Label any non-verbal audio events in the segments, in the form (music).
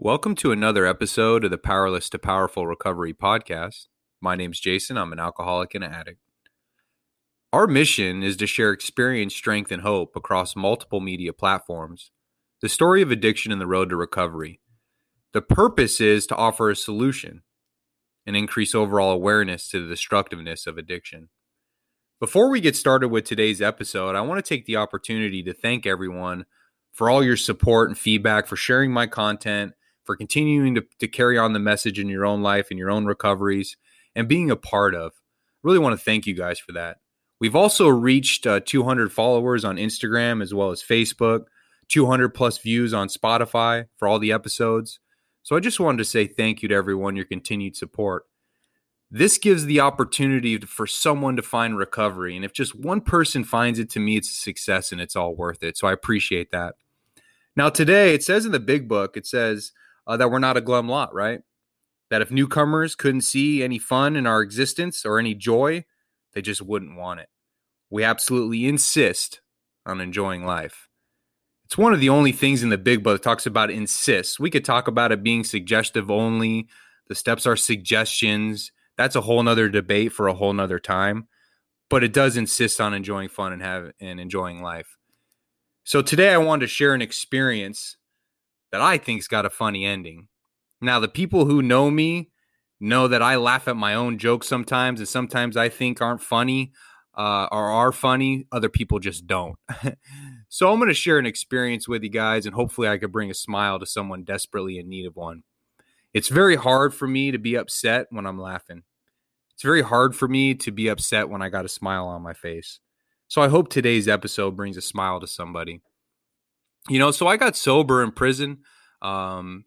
Welcome to another episode of the Powerless to Powerful Recovery podcast. My name's Jason. I'm an alcoholic and addict. Our mission is to share experience, strength, and hope across multiple media platforms. The story of addiction and the road to recovery. The purpose is to offer a solution and increase overall awareness to the destructiveness of addiction. Before we get started with today's episode, I want to take the opportunity to thank everyone for all your support and feedback, for sharing my content, for continuing to, to carry on the message in your own life and your own recoveries, and being a part of. Really want to thank you guys for that. We've also reached uh, 200 followers on Instagram as well as Facebook, 200 plus views on Spotify for all the episodes. So I just wanted to say thank you to everyone, your continued support. This gives the opportunity for someone to find recovery. And if just one person finds it, to me, it's a success and it's all worth it. So I appreciate that. Now, today it says in the big book, it says uh, that we're not a glum lot, right? That if newcomers couldn't see any fun in our existence or any joy, they just wouldn't want it. We absolutely insist on enjoying life. It's one of the only things in the big book that talks about insist. We could talk about it being suggestive only. The steps are suggestions. That's a whole nother debate for a whole nother time. But it does insist on enjoying fun and have and enjoying life. So today I wanted to share an experience that I think's got a funny ending. Now, the people who know me know that I laugh at my own jokes sometimes, and sometimes I think aren't funny uh, or are funny. Other people just don't. (laughs) so I'm going to share an experience with you guys, and hopefully I could bring a smile to someone desperately in need of one. It's very hard for me to be upset when I'm laughing. It's very hard for me to be upset when I got a smile on my face. So I hope today's episode brings a smile to somebody. You know, so I got sober in prison. Um,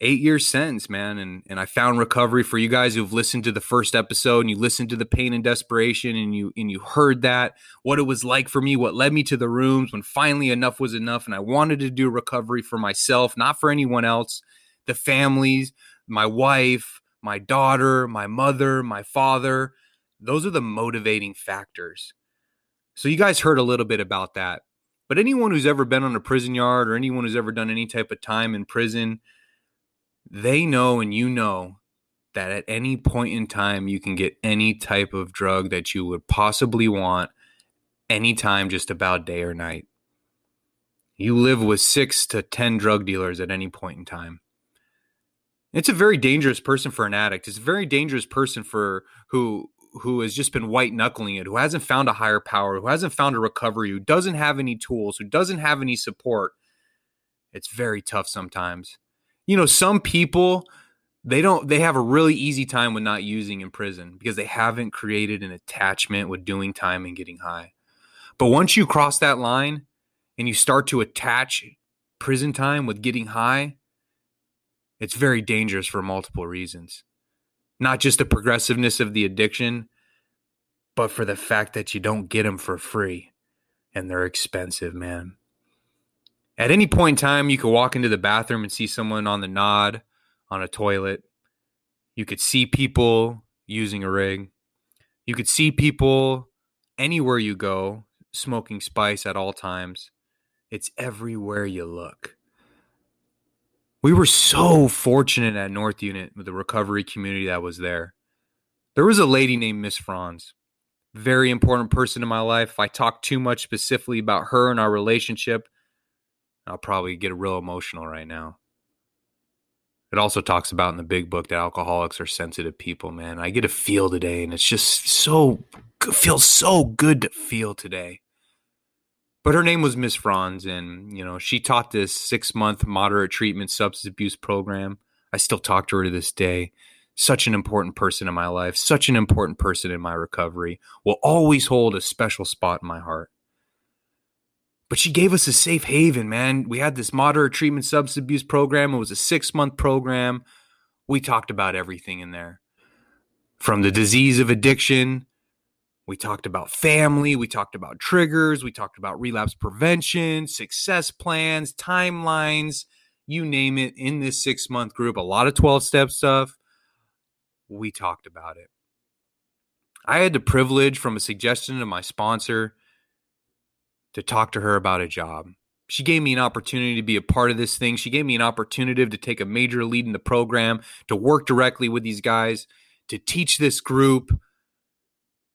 eight years sentence, man. And and I found recovery for you guys who've listened to the first episode and you listened to the pain and desperation and you and you heard that, what it was like for me, what led me to the rooms when finally enough was enough. And I wanted to do recovery for myself, not for anyone else, the families, my wife, my daughter, my mother, my father. Those are the motivating factors. So you guys heard a little bit about that. But anyone who's ever been on a prison yard or anyone who's ever done any type of time in prison, they know and you know that at any point in time you can get any type of drug that you would possibly want anytime, just about day or night. You live with six to 10 drug dealers at any point in time. It's a very dangerous person for an addict. It's a very dangerous person for who who has just been white knuckling it, who hasn't found a higher power, who hasn't found a recovery, who doesn't have any tools, who doesn't have any support, it's very tough sometimes. You know, some people they don't they have a really easy time with not using in prison because they haven't created an attachment with doing time and getting high. But once you cross that line and you start to attach prison time with getting high, it's very dangerous for multiple reasons not just the progressiveness of the addiction, but for the fact that you don't get them for free and they're expensive, man. At any point in time, you could walk into the bathroom and see someone on the nod on a toilet. You could see people using a rig. You could see people anywhere you go smoking spice at all times. It's everywhere you look we were so fortunate at North Unit with the recovery community that was there. There was a lady named Miss Franz, very important person in my life. If I talk too much specifically about her and our relationship, I'll probably get real emotional right now. It also talks about in the big book that alcoholics are sensitive people, man. I get a feel today, and it's just so feels so good to feel today but her name was Miss Franz, and you know she taught this six month moderate treatment substance abuse program. I still talk to her to this day. Such an important person in my life, such an important person in my recovery, will always hold a special spot in my heart. But she gave us a safe haven, man. We had this moderate treatment substance abuse program. It was a six month program. We talked about everything in there from the disease of addiction we talked about family, we talked about triggers, we talked about relapse prevention, success plans, timelines, you name it in this six month group, a lot of 12 step stuff. We talked about it. I had the privilege from a suggestion of my sponsor to talk to her about a job. She gave me an opportunity to be a part of this thing. She gave me an opportunity to take a major lead in the program, to work directly with these guys, to teach this group.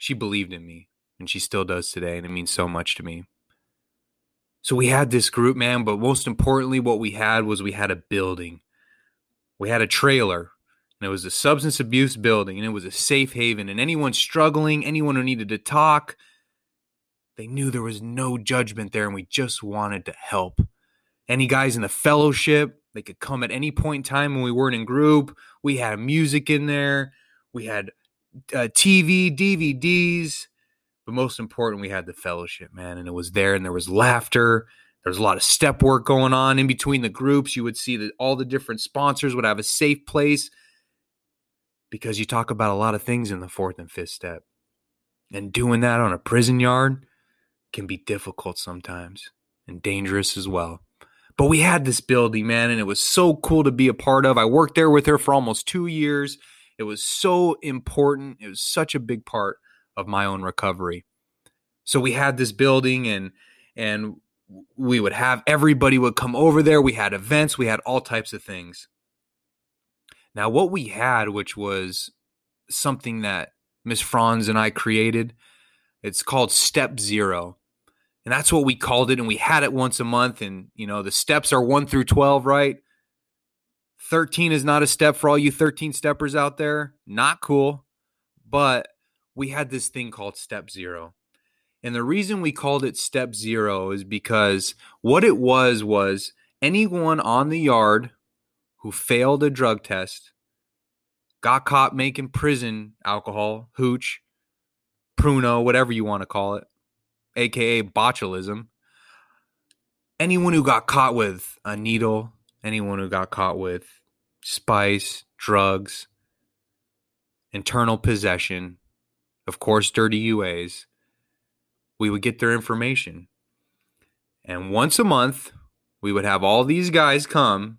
She believed in me, and she still does today, and it means so much to me. So we had this group, man, but most importantly, what we had was we had a building. We had a trailer, and it was a substance abuse building, and it was a safe haven. And anyone struggling, anyone who needed to talk, they knew there was no judgment there, and we just wanted to help. Any guys in the fellowship, they could come at any point in time when we weren't in group. We had music in there, we had uh, TV, DVDs, but most important, we had the fellowship, man, and it was there, and there was laughter. There was a lot of step work going on in between the groups. You would see that all the different sponsors would have a safe place because you talk about a lot of things in the fourth and fifth step. And doing that on a prison yard, can be difficult sometimes and dangerous as well. But we had this building, man, and it was so cool to be a part of. I worked there with her for almost two years. It was so important. It was such a big part of my own recovery. So we had this building and and we would have everybody would come over there. We had events, we had all types of things. Now what we had, which was something that Miss Franz and I created, it's called Step Zero and that's what we called it and we had it once a month and you know the steps are 1 through 12 right 13 is not a step for all you 13 steppers out there not cool but we had this thing called step 0 and the reason we called it step 0 is because what it was was anyone on the yard who failed a drug test got caught making prison alcohol hooch pruno whatever you want to call it aka botulism. Anyone who got caught with a needle, anyone who got caught with spice, drugs, internal possession, of course, dirty UAs, we would get their information. And once a month, we would have all these guys come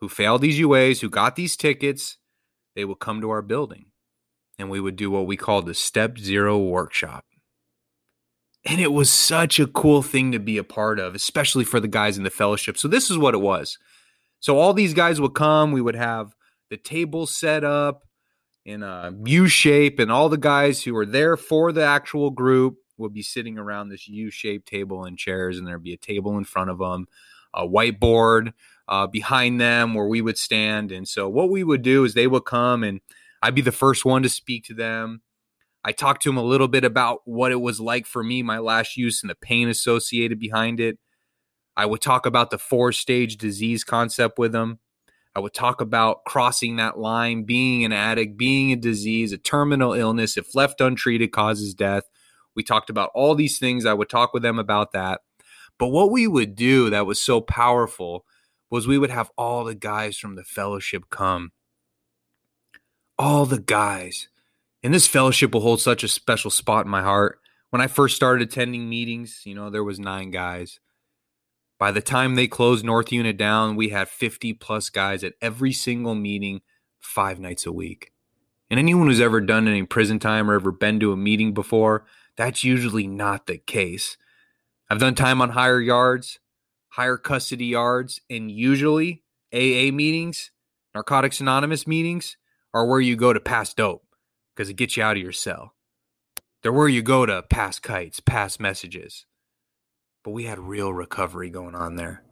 who failed these UAs, who got these tickets. They would come to our building and we would do what we called the Step Zero Workshop. And it was such a cool thing to be a part of, especially for the guys in the fellowship. So, this is what it was. So, all these guys would come, we would have the table set up in a U shape, and all the guys who were there for the actual group would be sitting around this U shaped table and chairs, and there'd be a table in front of them, a whiteboard uh, behind them where we would stand. And so, what we would do is they would come, and I'd be the first one to speak to them I talked to him a little bit about what it was like for me, my last use, and the pain associated behind it. I would talk about the four stage disease concept with them. I would talk about crossing that line, being an addict, being a disease, a terminal illness, if left untreated, causes death. We talked about all these things. I would talk with them about that. But what we would do that was so powerful was we would have all the guys from the fellowship come. All the guys and this fellowship will hold such a special spot in my heart. When I first started attending meetings, you know, there was nine guys. By the time they closed North Unit down, we had 50 plus guys at every single meeting, five nights a week. And anyone who's ever done any prison time or ever been to a meeting before, that's usually not the case. I've done time on higher yards, higher custody yards, and usually AA meetings, Narcotics Anonymous meetings, are where you go to pass dope because it gets you out of your cell. They're where you go to pass kites, pass messages. But we had real recovery going on there.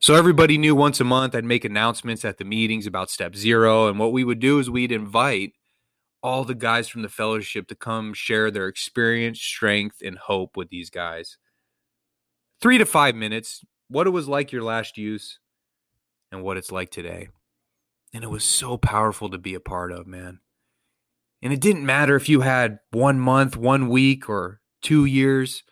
So everybody knew once a month I'd make announcements at the meetings about step zero. And what we would do is we'd invite all the guys from the fellowship to come share their experience, strength, and hope with these guys. Three to five minutes, what it was like your last use and what it's like today. And it was so powerful to be a part of, man. And it didn't matter if you had one month, one week, or two years.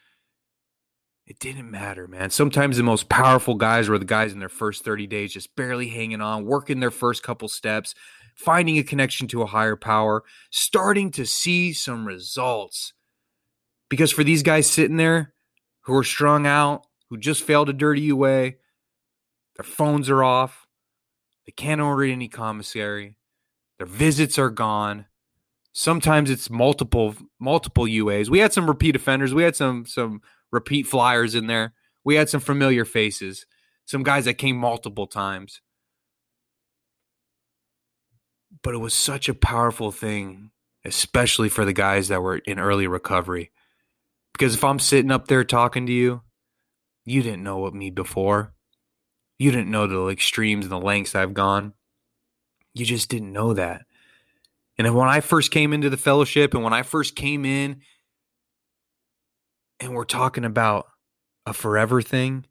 It didn't matter, man. Sometimes the most powerful guys were the guys in their first 30 days, just barely hanging on, working their first couple steps, finding a connection to a higher power, starting to see some results. Because for these guys sitting there who are strung out, who just failed a dirty UA, their phones are off, they can't order any commissary, their visits are gone, Sometimes it's multiple multiple UAs. We had some repeat offenders. We had some some repeat flyers in there. We had some familiar faces, some guys that came multiple times. But it was such a powerful thing, especially for the guys that were in early recovery. Because if I'm sitting up there talking to you, you didn't know what me before. You didn't know the extremes and the lengths I've gone. You just didn't know that. And when I first came into the fellowship and when I first came in and we're talking about a forever thing,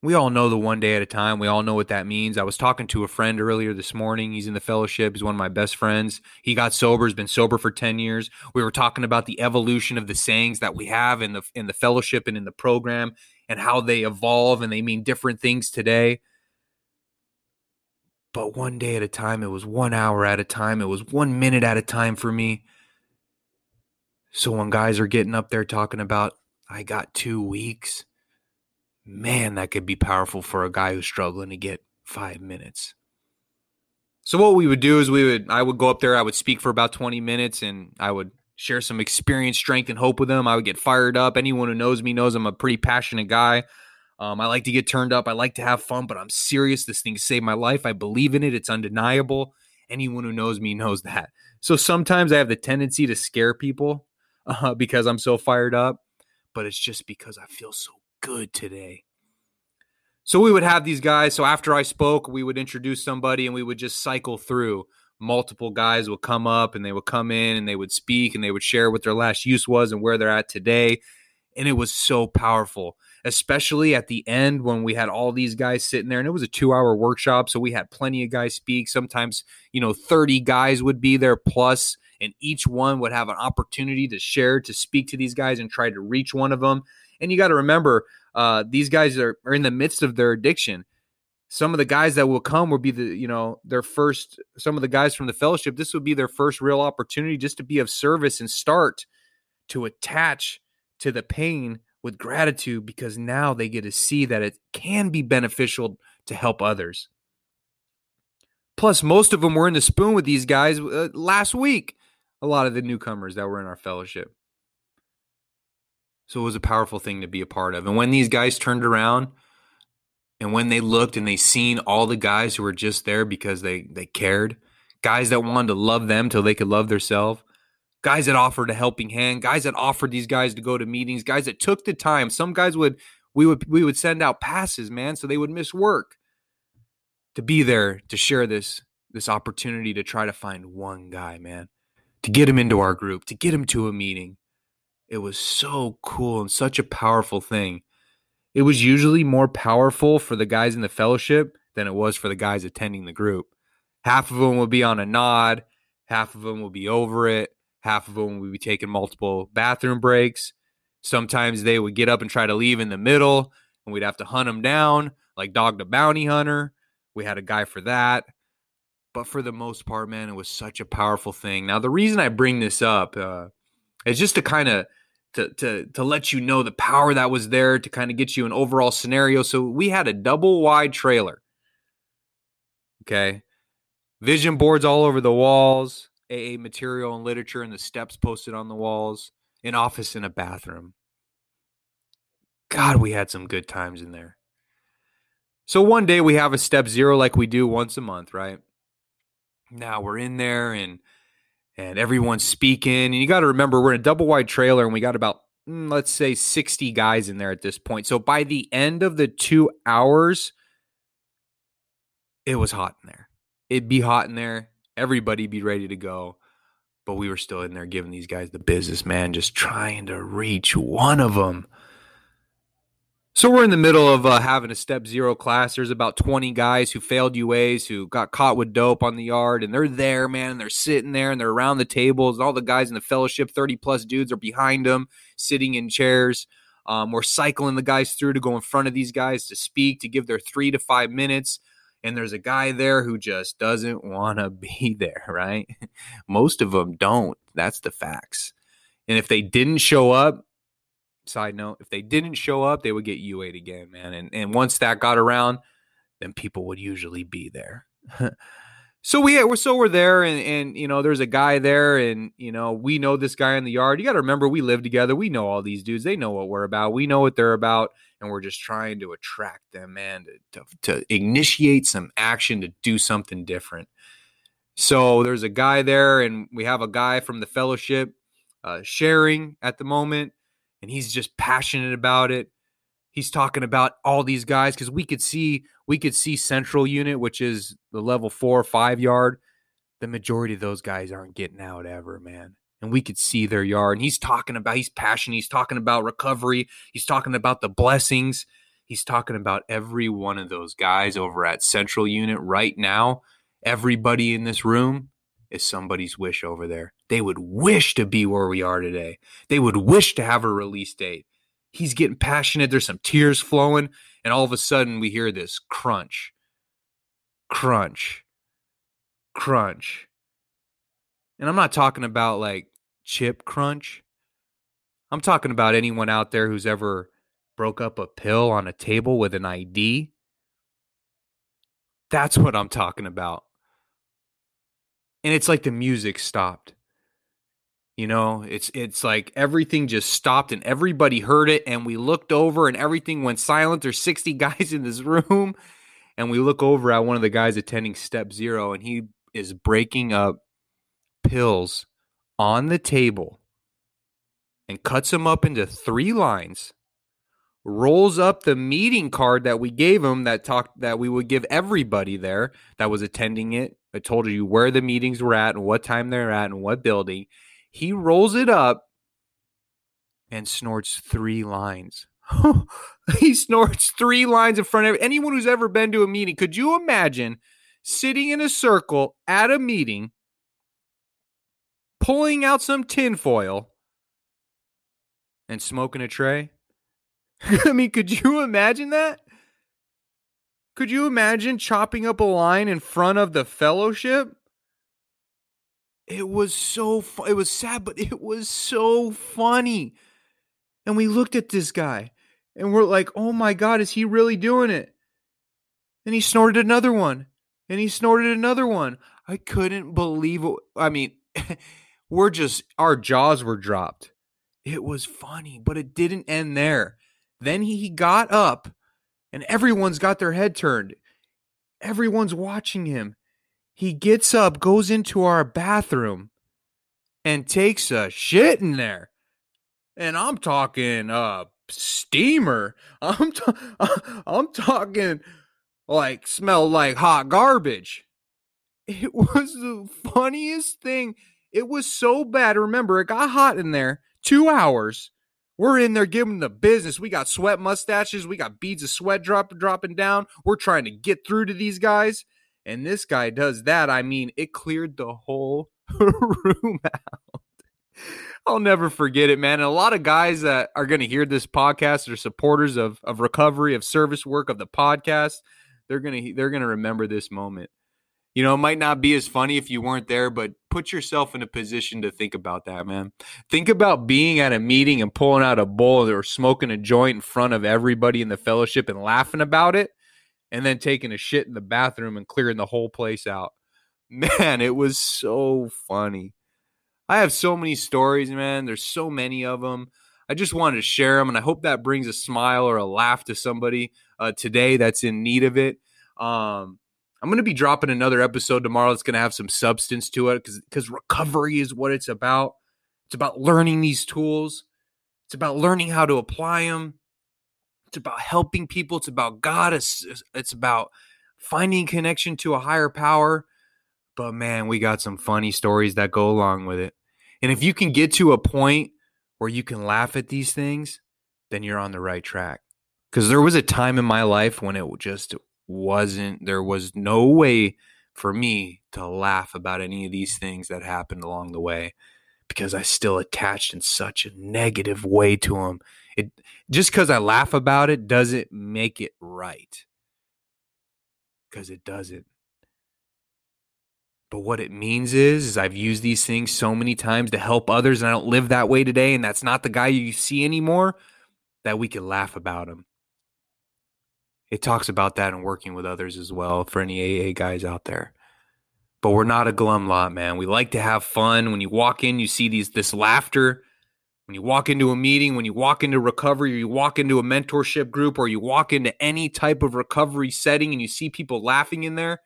we all know the one day at a time. We all know what that means. I was talking to a friend earlier this morning. He's in the fellowship. He's one of my best friends. He got sober. He's been sober for 10 years. We were talking about the evolution of the sayings that we have in the in the fellowship and in the program and how they evolve and they mean different things today. But one day at a time, it was one hour at a time, it was one minute at a time for me. So when guys are getting up there talking about, I got two weeks, man, that could be powerful for a guy who's struggling to get five minutes. So what we would do is we would I would go up there, I would speak for about 20 minutes and I would share some experience, strength, and hope with them. I would get fired up. Anyone who knows me knows I'm a pretty passionate guy. Um, I like to get turned up. I like to have fun, but I'm serious. This thing saved my life. I believe in it. It's undeniable. Anyone who knows me knows that. So sometimes I have the tendency to scare people uh, (laughs) because I'm so fired up, but it's just because I feel so good today. So we would have these guys. So after I spoke, we would introduce somebody and we would just cycle through. Multiple guys would come up and they would come in and they would speak and they would share what their last use was and where they're at today. And it was so powerful especially at the end when we had all these guys sitting there and it was a two hour workshop so we had plenty of guys speak sometimes you know 30 guys would be there plus and each one would have an opportunity to share to speak to these guys and try to reach one of them and you got to remember uh, these guys are, are in the midst of their addiction some of the guys that will come will be the you know their first some of the guys from the fellowship this would be their first real opportunity just to be of service and start to attach to the pain with gratitude because now they get to see that it can be beneficial to help others. Plus, most of them were in the spoon with these guys uh, last week. A lot of the newcomers that were in our fellowship. So it was a powerful thing to be a part of. And when these guys turned around and when they looked and they seen all the guys who were just there because they they cared, guys that wanted to love them till they could love themselves, guys that offered a helping hand, guys that offered these guys to go to meetings, guys that took the time. Some guys would we would we would send out passes, man, so they would miss work to be there to share this this opportunity to try to find one guy, man, to get him into our group, to get him to a meeting. It was so cool and such a powerful thing. It was usually more powerful for the guys in the fellowship than it was for the guys attending the group. Half of them would be on a nod, half of them would be over it, Half of them would be taking multiple bathroom breaks. Sometimes they would get up and try to leave in the middle, and we'd have to hunt them down, like Dog the Bounty Hunter. We had a guy for that. But for the most part, man, it was such a powerful thing. Now, the reason I bring this up uh, is just to kind of to, to to let you know the power that was there to kind of get you an overall scenario. So we had a double wide trailer. Okay. Vision boards all over the walls. AA material and literature and the steps posted on the walls, an office and a bathroom. God, we had some good times in there. So one day we have a step zero like we do once a month, right? Now we're in there and and everyone's speaking. And you got to remember we're in a double wide trailer and we got about mm, let's say 60 guys in there at this point. So by the end of the 2 hours it was hot in there. It'd be hot in there everybody be ready to go. But we were still in there giving these guys the business, man, just trying to reach one of them. So we're in the middle of uh, having a step zero class. There's about 20 guys who failed UAs, who got caught with dope on the yard, and they're there, man, and they're sitting there and they're around the tables. And all the guys in the fellowship, 30 plus dudes, are behind them, sitting in chairs. Um, we're cycling the guys through to go in front of these guys to speak, to give their three to five minutes and there's a guy there who just doesn't want to (laughs) be there, right? Most of them don't. That's the facts. And if they didn't show up, side note, if they didn't show up, they would get UA'd again, man. And and once that got around, then people would usually be there. (laughs) so we we're so we're there and and you know there's a guy there and you know we know this guy in the yard. You got to remember we live together. We know all these dudes. They know what we're about. We know what they're about and we're just trying to attract them man to, to, to initiate some action to do something different. So there's a guy there and we have a guy from the fellowship uh, sharing at the moment and he's just passionate about it. He's talking about all these guys because we could see we could see central unit which is the level four or five yard the majority of those guys aren't getting out ever man. And we could see their yard and he's talking about he's passionate he's talking about recovery he's talking about the blessings. He's talking about every one of those guys over at central unit right now. Everybody in this room is somebody's wish over there they would wish to be where we are today they would wish to have a release date he's getting passionate. There's some tears flowing, and all of a sudden we hear this crunch, crunch, crunch. And I'm not talking about like chip crunch. I'm talking about anyone out there who's ever broke up a pill on a table with an ID. That's what I'm talking about. And it's like the music stopped. You know, it's it's like everything just stopped and everybody heard it and we looked over and everything went silent. There's 60 (laughs) guys in this room and we look over at one of the guys attending step 0 and he is breaking up pills on the table and cuts them up into three lines rolls up the meeting card that we gave him that talked that we would give everybody there that was attending it. I told you where the meetings were at and what time they're at and what building. He rolls it up and snorts three lines. (laughs) he snorts three lines in front of anyone who's ever been to a meeting. Could you imagine sitting in a circle at a meeting, pulling out some tinfoil and smoking a tray? (laughs) I mean, could you imagine that? Could you imagine chopping up a line in front of the fellowship? It was so fu- it was sad, but it was so funny. And we looked at this guy and we're like, "Oh my god, is he really doing it?" And he snorted another one. And he snorted another one. I couldn't believe it. I mean, (laughs) we're just our jaws were dropped. It was funny, but it didn't end there. Then he got up and everyone's got their head turned. Everyone's watching him he gets up, goes into our bathroom, and takes a shit in there. And I'm talking uh steamer. (laughs) I'm t- (laughs) I'm talking like smell like hot garbage. It was the funniest thing. It was so bad. Remember, it got hot in there. 2 hours. We're in there giving the business. We got sweat mustaches. We got beads of sweat drop, dropping down. We're trying to get through to these guys and this guy does that, I mean, it cleared the whole (laughs) room out. I'll never forget it, man. And a lot of guys that are going to hear this podcast are supporters of of recovery, of service work, of the podcast. They're gonna they're gonna remember this moment. You know, it might not be as funny if you weren't there, but put yourself in a position to think about that, man. Think about being at a meeting and pulling out a bowl or smoking a joint in front of everybody in the fellowship and laughing about it and then taking a shit in the bathroom and clearing the whole place out. (laughs) Man, it was so funny. I have so many stories, man. There's so many of them. I just wanted to share them, and I hope that brings a smile or a laugh to somebody uh, today that's in need of it. Um, I'm going to be dropping another episode tomorrow that's going to have some substance to it because because recovery is what it's about. It's about learning these tools. It's about learning how to apply them. It's about helping people. It's about God. It's, it's about finding connection to a higher power. But man, we got some funny stories that go along with it. And if you can get to a point where you can laugh at these things, then you're on the right track. Because there was a time in my life when it just wasn't, there was no way for me to laugh about any of these things that happened along the way because I still attached in such a negative way to them it just because I laugh about it doesn't make it right. Because it doesn't. But what it means is, is I've used these things so many times to help others, and I don't live that way today, and that's not the guy you see anymore, that we can laugh about him. It talks about that in working with others as well for any AA guys out there. But we're not a glum lot, man. We like to have fun. When you walk in, you see these this laughter. When you walk into a meeting, when you walk into recovery, or you walk into a mentorship group, or you walk into any type of recovery setting and you see people laughing in there,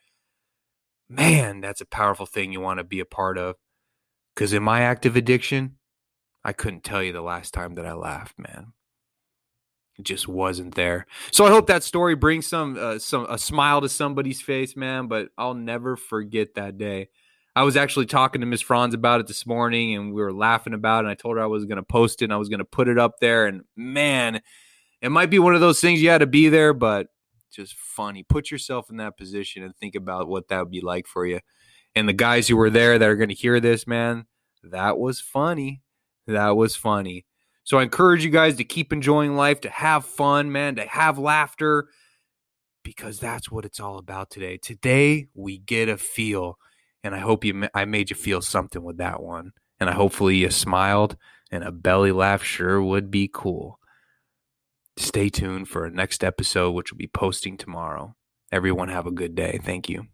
man, that's a powerful thing you want to be a part of. Because in my active addiction, I couldn't tell you the last time that I laughed, man. Just wasn't there. So I hope that story brings some uh, some a smile to somebody's face, man. But I'll never forget that day. I was actually talking to Miss Franz about it this morning, and we were laughing about it. And I told her I was going to post it, and I was going to put it up there. And man, it might be one of those things you had to be there, but just funny. Put yourself in that position and think about what that would be like for you. And the guys who were there that are going to hear this, man, that was funny. That was funny. So I encourage you guys to keep enjoying life, to have fun, man, to have laughter, because that's what it's all about today. Today we get a feel, and I hope you I made you feel something with that one, and I hopefully you smiled, and a belly laugh sure would be cool. Stay tuned for our next episode, which will be posting tomorrow. Everyone have a good day. Thank you.